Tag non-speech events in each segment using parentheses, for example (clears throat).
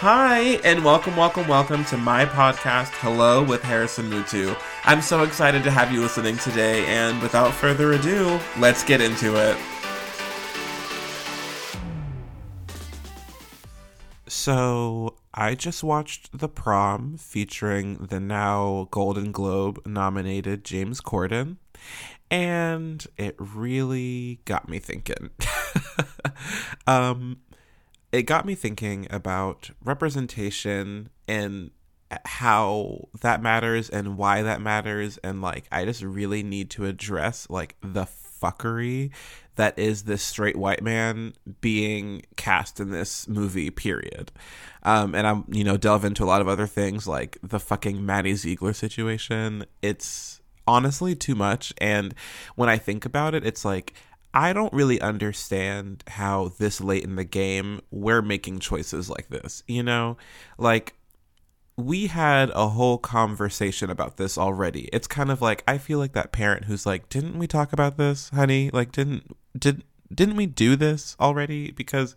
Hi, and welcome, welcome, welcome to my podcast, Hello with Harrison Mutu. I'm so excited to have you listening today, and without further ado, let's get into it. So, I just watched The Prom featuring the now Golden Globe nominated James Corden, and it really got me thinking. (laughs) um, it got me thinking about representation and how that matters and why that matters. And like I just really need to address like the fuckery that is this straight white man being cast in this movie period. Um and i'm you know delve into a lot of other things like the fucking maddie ziegler situation. It's honestly too much. And when i think about it it's like I don't really understand how this late in the game we're making choices like this, you know? Like we had a whole conversation about this already. It's kind of like I feel like that parent who's like, "Didn't we talk about this, honey? Like didn't did didn't we do this already?" Because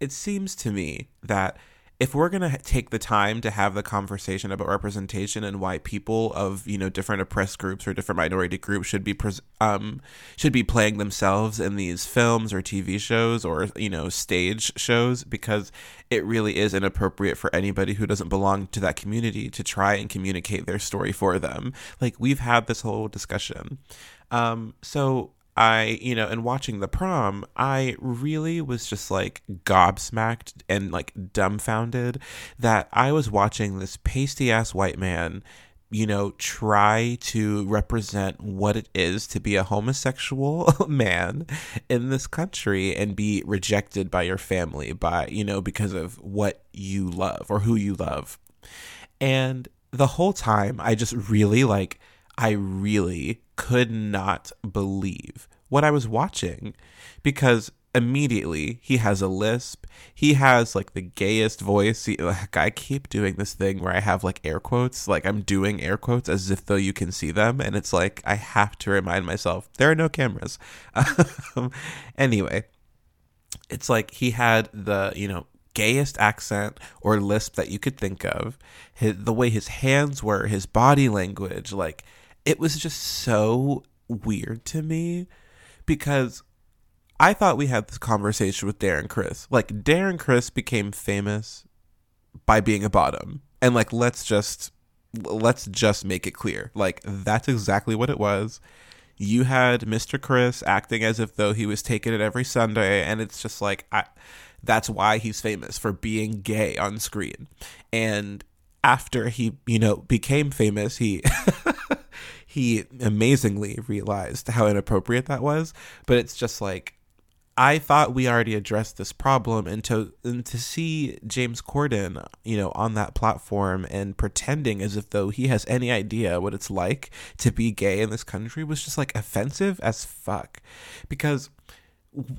it seems to me that if we're going to take the time to have the conversation about representation and why people of you know different oppressed groups or different minority groups should be pres- um should be playing themselves in these films or TV shows or you know stage shows because it really is inappropriate for anybody who doesn't belong to that community to try and communicate their story for them. Like we've had this whole discussion. Um so I, you know, in watching the prom, I really was just like gobsmacked and like dumbfounded that I was watching this pasty ass white man, you know, try to represent what it is to be a homosexual (laughs) man in this country and be rejected by your family by, you know, because of what you love or who you love. And the whole time, I just really like, I really could not believe what I was watching because immediately he has a lisp. He has like the gayest voice. He, like, I keep doing this thing where I have like air quotes, like I'm doing air quotes as if though you can see them. And it's like I have to remind myself there are no cameras. (laughs) Um, anyway, it's like he had the, you know, gayest accent or lisp that you could think of. His, the way his hands were, his body language, like it was just so weird to me because I thought we had this conversation with Darren Criss. Like Darren Criss became famous by being a bottom. And like let's just let's just make it clear. Like that's exactly what it was. You had Mr. Criss acting as if though he was taking it every Sunday and it's just like I that's why he's famous for being gay on screen. And after he, you know, became famous, he (laughs) he amazingly realized how inappropriate that was. But it's just like I thought we already addressed this problem, and to and to see James Corden, you know, on that platform and pretending as if though he has any idea what it's like to be gay in this country was just like offensive as fuck, because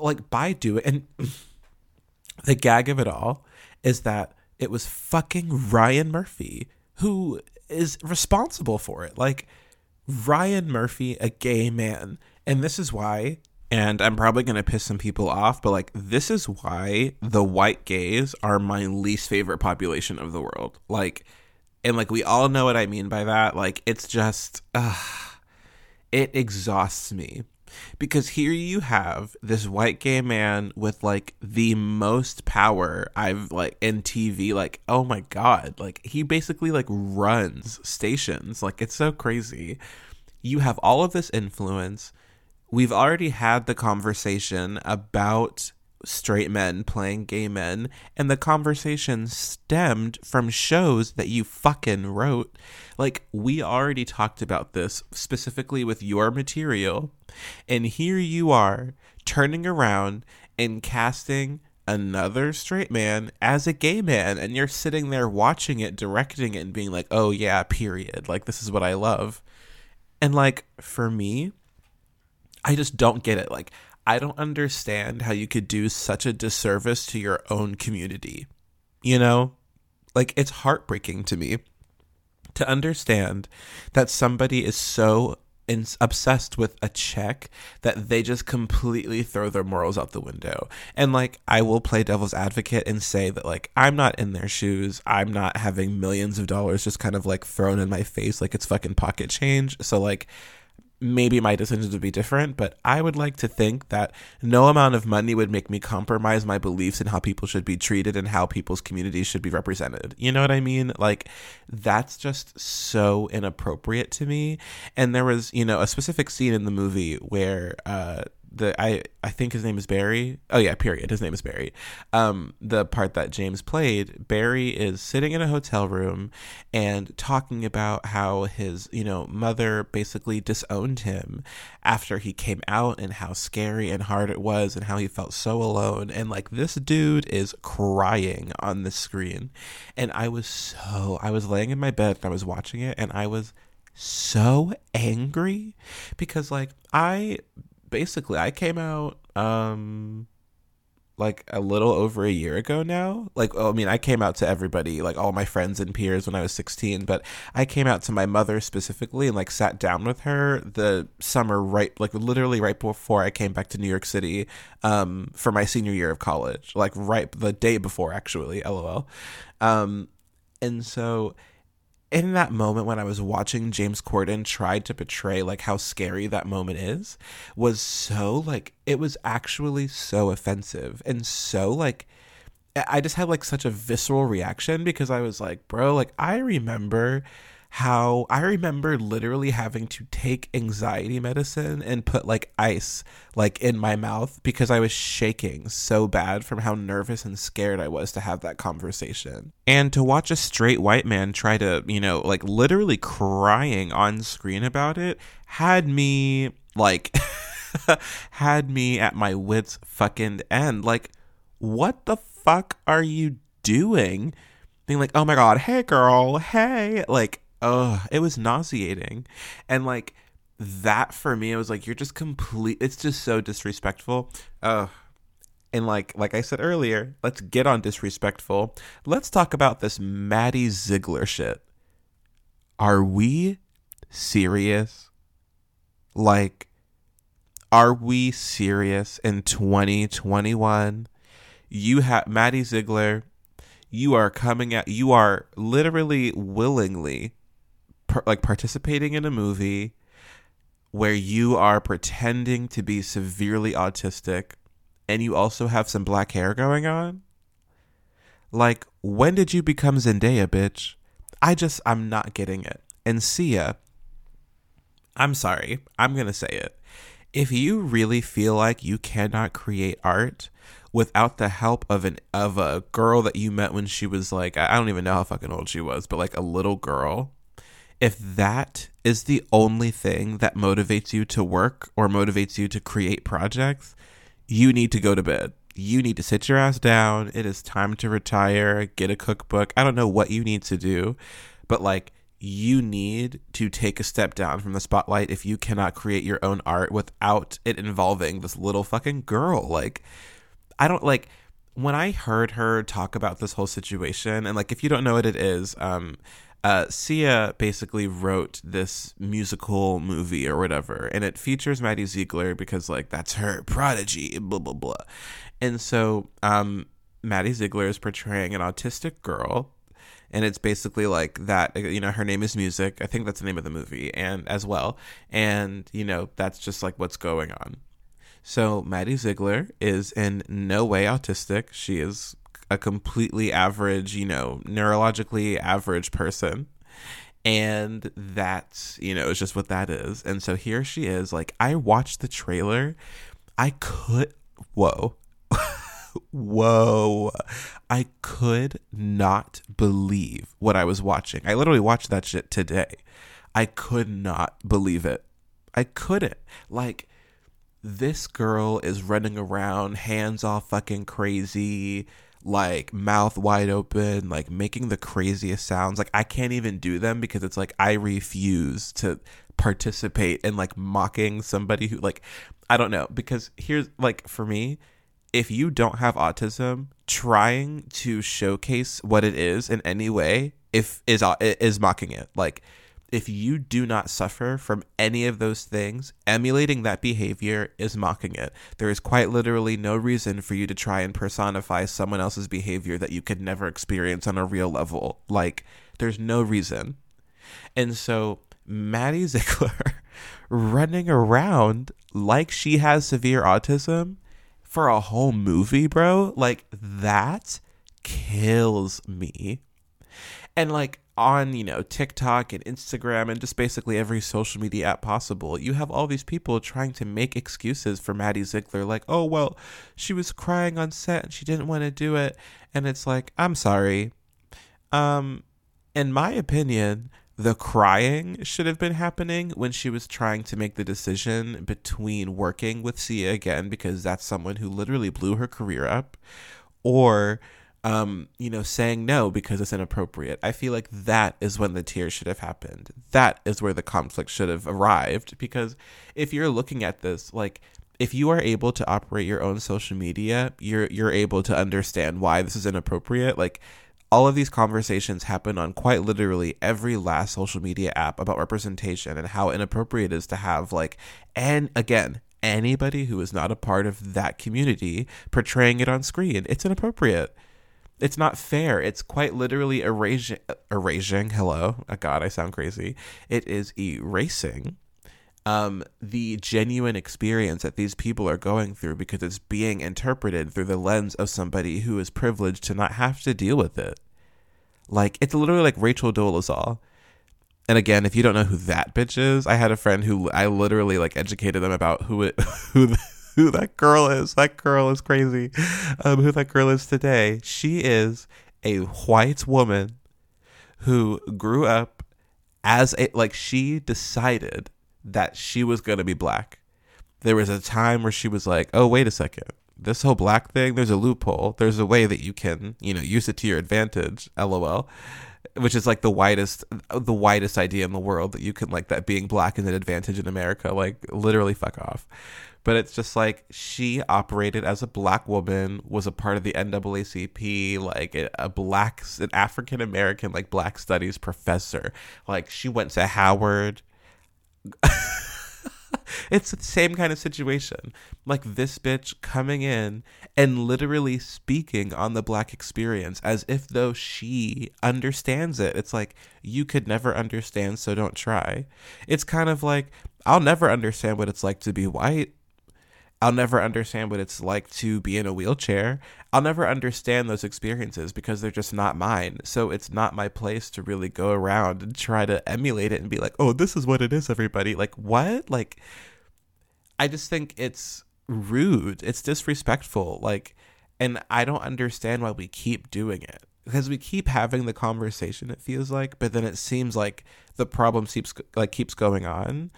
like by doing and (clears throat) the gag of it all is that it was fucking Ryan Murphy who is responsible for it, like Ryan Murphy, a gay man. And this is why, and I'm probably going to piss some people off, but like, this is why the white gays are my least favorite population of the world. Like, and like, we all know what I mean by that. Like, it's just, it exhausts me because here you have this white gay man with like the most power I've like in TV like oh my god. Like he basically like runs stations. Like it's so crazy. You have all of this influence. We've already had the conversation about straight men playing gay men, and the conversation stemmed from shows that you fucking wrote. Like, we already talked about this specifically with your material, and here you are turning around and casting another straight man as a gay man, and you're sitting there watching it, directing it, and being like, oh yeah, period. Like, this is what I love. And, like, for me, I just don't get it. Like, I don't understand how you could do such a disservice to your own community. You know? Like, it's heartbreaking to me to understand that somebody is so in, obsessed with a check that they just completely throw their morals out the window. And like I will play devil's advocate and say that like I'm not in their shoes. I'm not having millions of dollars just kind of like thrown in my face like it's fucking pocket change. So like maybe my decisions would be different, but I would like to think that no amount of money would make me compromise my beliefs in how people should be treated and how people's communities should be represented. You know what I mean? Like, that's just so inappropriate to me. And there was, you know, a specific scene in the movie where, uh, the I I think his name is Barry. Oh yeah, period. His name is Barry. Um, the part that James played, Barry is sitting in a hotel room and talking about how his you know mother basically disowned him after he came out and how scary and hard it was and how he felt so alone and like this dude is crying on the screen, and I was so I was laying in my bed and I was watching it and I was so angry because like I basically I came out um like a little over a year ago now. Like, well, I mean, I came out to everybody, like all my friends and peers when I was 16, but I came out to my mother specifically and like sat down with her the summer right, like literally right before I came back to New York City um, for my senior year of college, like right the day before, actually, lol. Um, and so in that moment when I was watching James Corden try to portray like how scary that moment is was so like it was actually so offensive and so like I just had like such a visceral reaction because I was like, bro, like I remember how I remember literally having to take anxiety medicine and put like ice like in my mouth because I was shaking so bad from how nervous and scared I was to have that conversation. And to watch a straight white man try to, you know, like literally crying on screen about it had me like (laughs) had me at my wits fucking end. Like what the fuck are you doing? Being like, "Oh my god, hey girl, hey." Like oh, it was nauseating. And like that for me, it was like, you're just complete, it's just so disrespectful. Uh, and like like I said earlier, let's get on disrespectful. Let's talk about this Maddie Ziegler shit. Are we serious? Like are we serious in 2021? You have Maddie Ziegler, you are coming at you are literally willingly like participating in a movie where you are pretending to be severely autistic and you also have some black hair going on? Like, when did you become Zendaya, bitch? I just, I'm not getting it. And Sia, I'm sorry, I'm gonna say it. If you really feel like you cannot create art without the help of an of a girl that you met when she was like I don't even know how fucking old she was, but like a little girl, if that is the only thing that motivates you to work or motivates you to create projects, you need to go to bed. You need to sit your ass down. It is time to retire, get a cookbook. I don't know what you need to do, but like you need to take a step down from the spotlight if you cannot create your own art without it involving this little fucking girl. Like, I don't like when I heard her talk about this whole situation, and like if you don't know what it is, um, uh, Sia basically wrote this musical movie or whatever, and it features Maddie Ziegler because like that's her prodigy, blah blah blah. And so um, Maddie Ziegler is portraying an autistic girl, and it's basically like that. You know, her name is Music. I think that's the name of the movie, and as well, and you know that's just like what's going on. So Maddie Ziegler is in no way autistic. She is a completely average, you know, neurologically average person. And that's, you know, it's just what that is. And so here she is. Like, I watched the trailer. I could, whoa. (laughs) whoa. I could not believe what I was watching. I literally watched that shit today. I could not believe it. I couldn't. Like, this girl is running around, hands all fucking crazy, like mouth wide open, like making the craziest sounds. Like I can't even do them because it's like I refuse to participate in like mocking somebody who like I don't know because here's like for me if you don't have autism trying to showcase what it is in any way if is is mocking it like if you do not suffer from any of those things, emulating that behavior is mocking it. There is quite literally no reason for you to try and personify someone else's behavior that you could never experience on a real level. Like, there's no reason. And so, Maddie (laughs) Ziegler running around like she has severe autism for a whole movie, bro, like, that kills me. And, like, on, you know, TikTok and Instagram and just basically every social media app possible, you have all these people trying to make excuses for Maddie Ziegler, like, oh, well, she was crying on set and she didn't want to do it. And it's like, I'm sorry. Um, in my opinion, the crying should have been happening when she was trying to make the decision between working with Sia again, because that's someone who literally blew her career up, or um, you know, saying no because it's inappropriate. I feel like that is when the tears should have happened. That is where the conflict should have arrived. Because if you're looking at this, like, if you are able to operate your own social media, you're you're able to understand why this is inappropriate. Like, all of these conversations happen on quite literally every last social media app about representation and how inappropriate it is to have like, and again, anybody who is not a part of that community portraying it on screen. It's inappropriate it's not fair. It's quite literally erasing, erasing. Hello, oh God, I sound crazy. It is erasing um, the genuine experience that these people are going through because it's being interpreted through the lens of somebody who is privileged to not have to deal with it. Like it's literally like Rachel Dolezal. And again, if you don't know who that bitch is, I had a friend who I literally like educated them about who it (laughs) who (laughs) who that girl is. That girl is crazy. Um, who that girl is today. She is a white woman who grew up as a like she decided that she was going to be black. There was a time where she was like, "Oh, wait a second. This whole black thing, there's a loophole. There's a way that you can, you know, use it to your advantage." LOL. Which is like the widest the widest idea in the world that you can like that being black is an advantage in America. Like literally fuck off but it's just like she operated as a black woman, was a part of the NAACP, like a black, an African American, like black studies professor. Like she went to Howard. (laughs) it's the same kind of situation. Like this bitch coming in and literally speaking on the black experience as if though she understands it. It's like you could never understand, so don't try. It's kind of like I'll never understand what it's like to be white I'll never understand what it's like to be in a wheelchair. I'll never understand those experiences because they're just not mine. So it's not my place to really go around and try to emulate it and be like, oh, this is what it is, everybody. Like, what? Like, I just think it's rude. It's disrespectful. Like, and I don't understand why we keep doing it because we keep having the conversation it feels like but then it seems like the problem keeps like keeps going on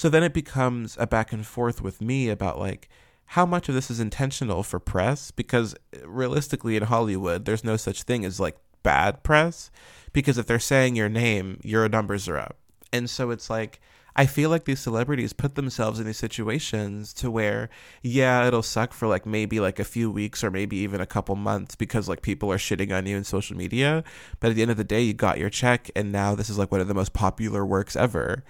so then it becomes a back and forth with me about like how much of this is intentional for press because uh, realistically in Hollywood there's no such thing as like bad press because if they're saying your name your numbers are up. And so it's like I feel like these celebrities put themselves in these situations to where, yeah, it'll suck for like maybe like a few weeks or maybe even a couple months because like people are shitting on you in social media. But at the end of the day, you got your check and now this is like one of the most popular works ever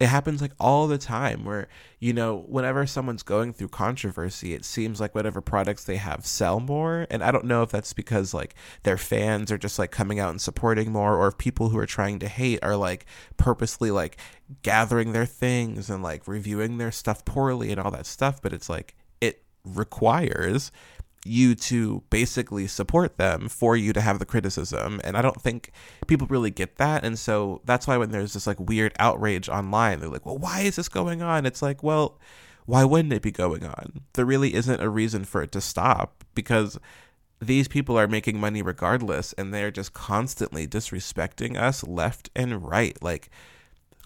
it happens like all the time where you know whenever someone's going through controversy it seems like whatever products they have sell more. And i don't know if that's because like their fans are just like coming out and supporting more or if people who are trying to hate are like purposely like gathering their things and like reviewing their stuff poorly and all that stuff. But it's like it requires you to basically support them for you to have the criticism. And I don't think people really get that. And so that's why when there's this like weird outrage online, they're like, well, why is this going on? It's like, well, why wouldn't it be going on? There really isn't a reason for it to stop because these people are making money regardless and they're just constantly disrespecting us left and right. Like,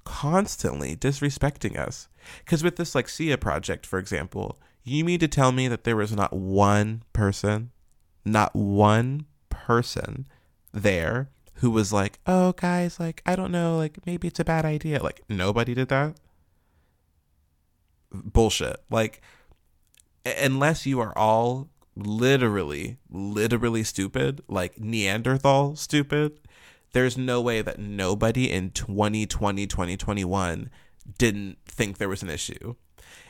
constantly disrespecting us. Because with this, like, Sia project, for example, you mean to tell me that there was not one person, not one person there who was like, oh, guys, like, I don't know, like, maybe it's a bad idea. Like, nobody did that? Bullshit. Like, unless you are all literally, literally stupid, like Neanderthal stupid, there's no way that nobody in 2020, 2021 didn't think there was an issue.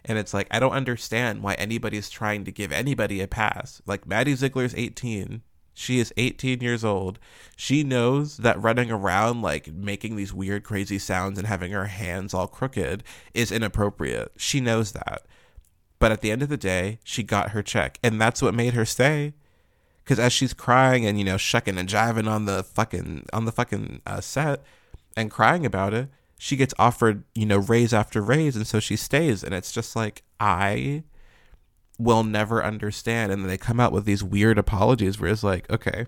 And it's like, I don't understand why anybody's trying to give anybody a pass. Like, Maddie Ziegler's 18. She is 18 years old. She knows that running around, like making these weird, crazy sounds and having her hands all crooked is inappropriate. She knows that. But at the end of the day, she got her check. And that's what made her stay because as she's crying and you know shucking and jiving on the fucking on the fucking uh, set and crying about it, she gets offered you know raise after raise, and so she stays. And it's just like I will never understand. And then they come out with these weird apologies where it's like, okay,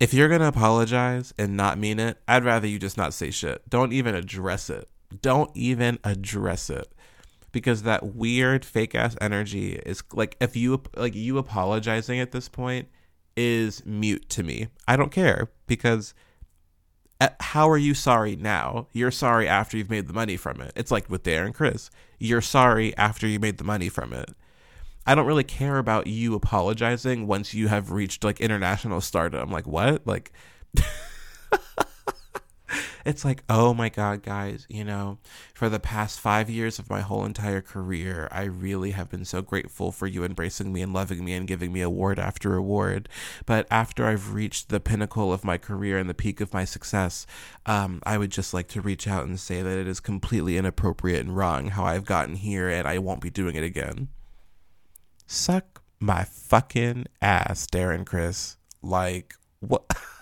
if you're gonna apologize and not mean it, I'd rather you just not say shit. Don't even address it. Don't even address it because that weird fake ass energy is like if you like you apologizing at this point is mute to me. I don't care because Uh, how are you sorry now? You're sorry after you've made the money from it. It's like with Darren Criss. You're sorry after you made the money from it. I don't really care about you apologizing once you have reached like international stardom. Like what? Like (laughs) (laughs) it's like, oh my God, guys, you know, for the past five years of my whole entire career, I really have been so grateful for you embracing me and loving me and giving me award after award. But after I've reached the pinnacle of my career and the peak of my success, um, I would just like to reach out and say that it is completely inappropriate and wrong how I've gotten here and I won't be doing it again. Suck my fucking ass, Darren Criss. Like, what? (laughs)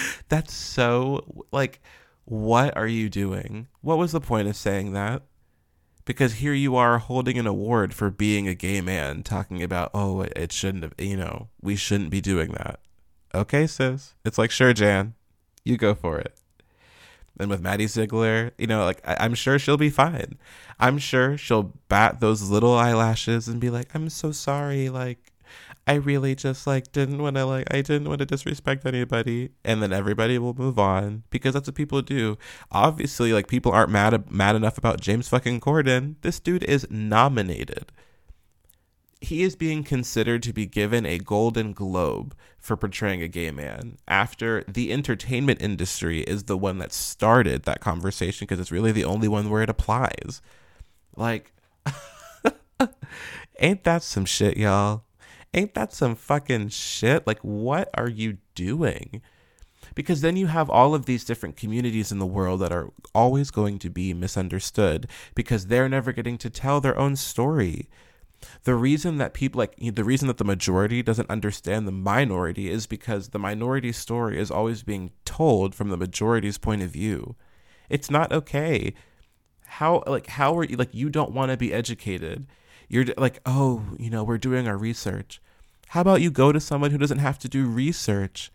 (laughs) That's so like what are you doing? What was the point of saying that? Because here you are holding an award for being a gay man, talking about, oh, it shouldn't have, you know, we shouldn't be doing that. Okay, sis. It's like, sure, Jan, you go for it. And with Maddie Ziegler, you know, like, I- I'm sure she'll be fine. I'm sure she'll bat those little eyelashes and be like, I'm so sorry. Like, I really just like didn't want to like I didn't want to disrespect anybody and then everybody will move on because that's what people do. Obviously like people aren't mad mad enough about James fucking Corden. This dude is nominated. He is being considered to be given a golden globe for portraying a gay man after the entertainment industry is the one that started that conversation because it's really the only one where it applies. Like (laughs) ain't that some shit, y'all? Ain't that some fucking shit? Like, what are you doing? Because then you have all of these different communities in the world that are always going to be misunderstood because they're never getting to tell their own story. The reason that people like the reason that the majority doesn't understand the minority is because the minority story is always being told from the majority's point of view. It's not okay. How like how are you like you don't want to be educated you're like, oh, you know, we're doing our research. How about you go to someone who doesn't have to do research?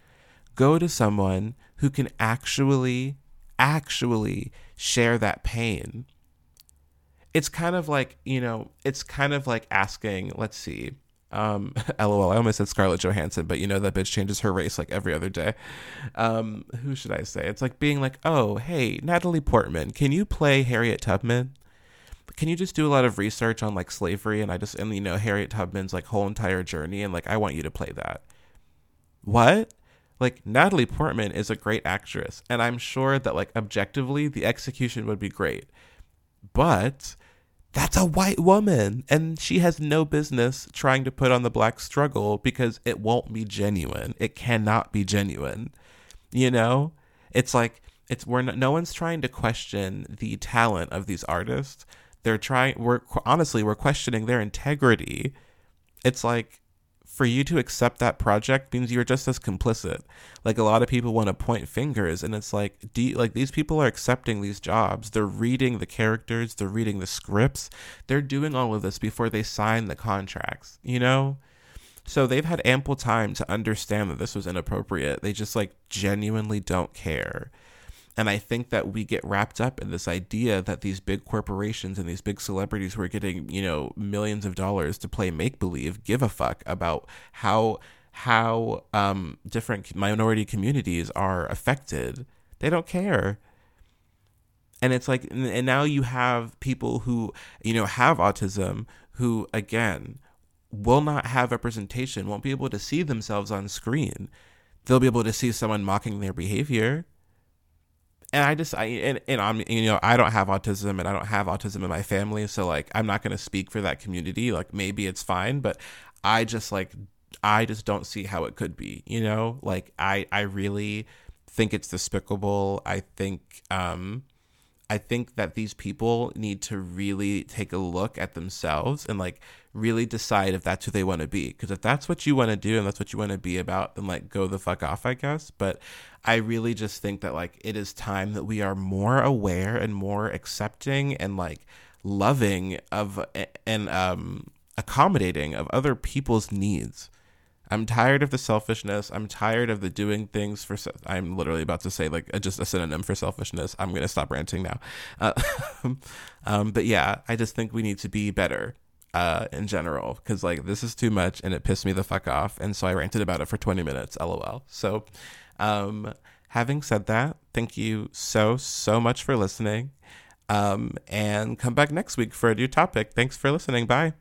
Go to someone who can actually, actually share that pain. It's kind of like, you know, it's kind of like asking, let's see, um, (laughs) LOL, I almost said Scarlett Johansson, but you know that bitch changes her race like every other day. Um, who should I say? It's like being like, oh, hey, Natalie Portman, can you play Harriet Tubman? Can you just do a lot of research on like slavery and I just and you know Harriet Tubman's like whole entire journey and like I want you to play that. What? Like Natalie Portman is a great actress and I'm sure that like objectively the execution would be great. But that's a white woman and she has no business trying to put on the black struggle because it won't be genuine. It cannot be genuine. You know? It's like it's where no, one's trying to question the talent of these artists they're trying we're honestly we're questioning their integrity. It's like for you to accept that project means you're just as complicit. Like a lot of people want to point fingers and it's like do you, like these people are accepting these jobs. They're reading the characters they're reading the scripts they're doing all of this before they sign the contracts you know? So they've had ample time to understand that this was inappropriate. They just like genuinely don't care and I think that we get wrapped up in this idea that these big corporations and these big celebrities who are getting, you know, millions of dollars to play make believe give a fuck about how how um, different minority communities are affected. They don't care. And it's like, and now you have people who, you know, have autism who, again, will not have representation, won't be able to see themselves on screen they'll be able to see someone mocking their behavior and I just I and, and I'm you know I don't have autism and I don't have autism in my family so like I'm not going to speak for that community like maybe it's fine but I just like I just don't see how it could be you know? Like I I really think it's despicable. I think um I think that these people need to really take a look at themselves and like really decide if that's who they want to be. Because if that's what you want to do and that's what you want to be about, then like go the fuck off, I guess. But I really just think that like it is time that we are more aware and more accepting and like loving of and um accommodating of other people's needs. I'm tired of the selfishness. I'm tired of the doing things for. I'm literally about to say like just a synonym for selfishness. I'm gonna stop ranting now. Uh, (laughs) um, but yeah, I just think we need to be better uh, in general because like this is too much and it pissed me the fuck off, and so I ranted about it for 20 minutes. LOL. So, um, having said that, thank you so so much for listening, um, and come back next week for a new topic. Thanks for listening. Bye.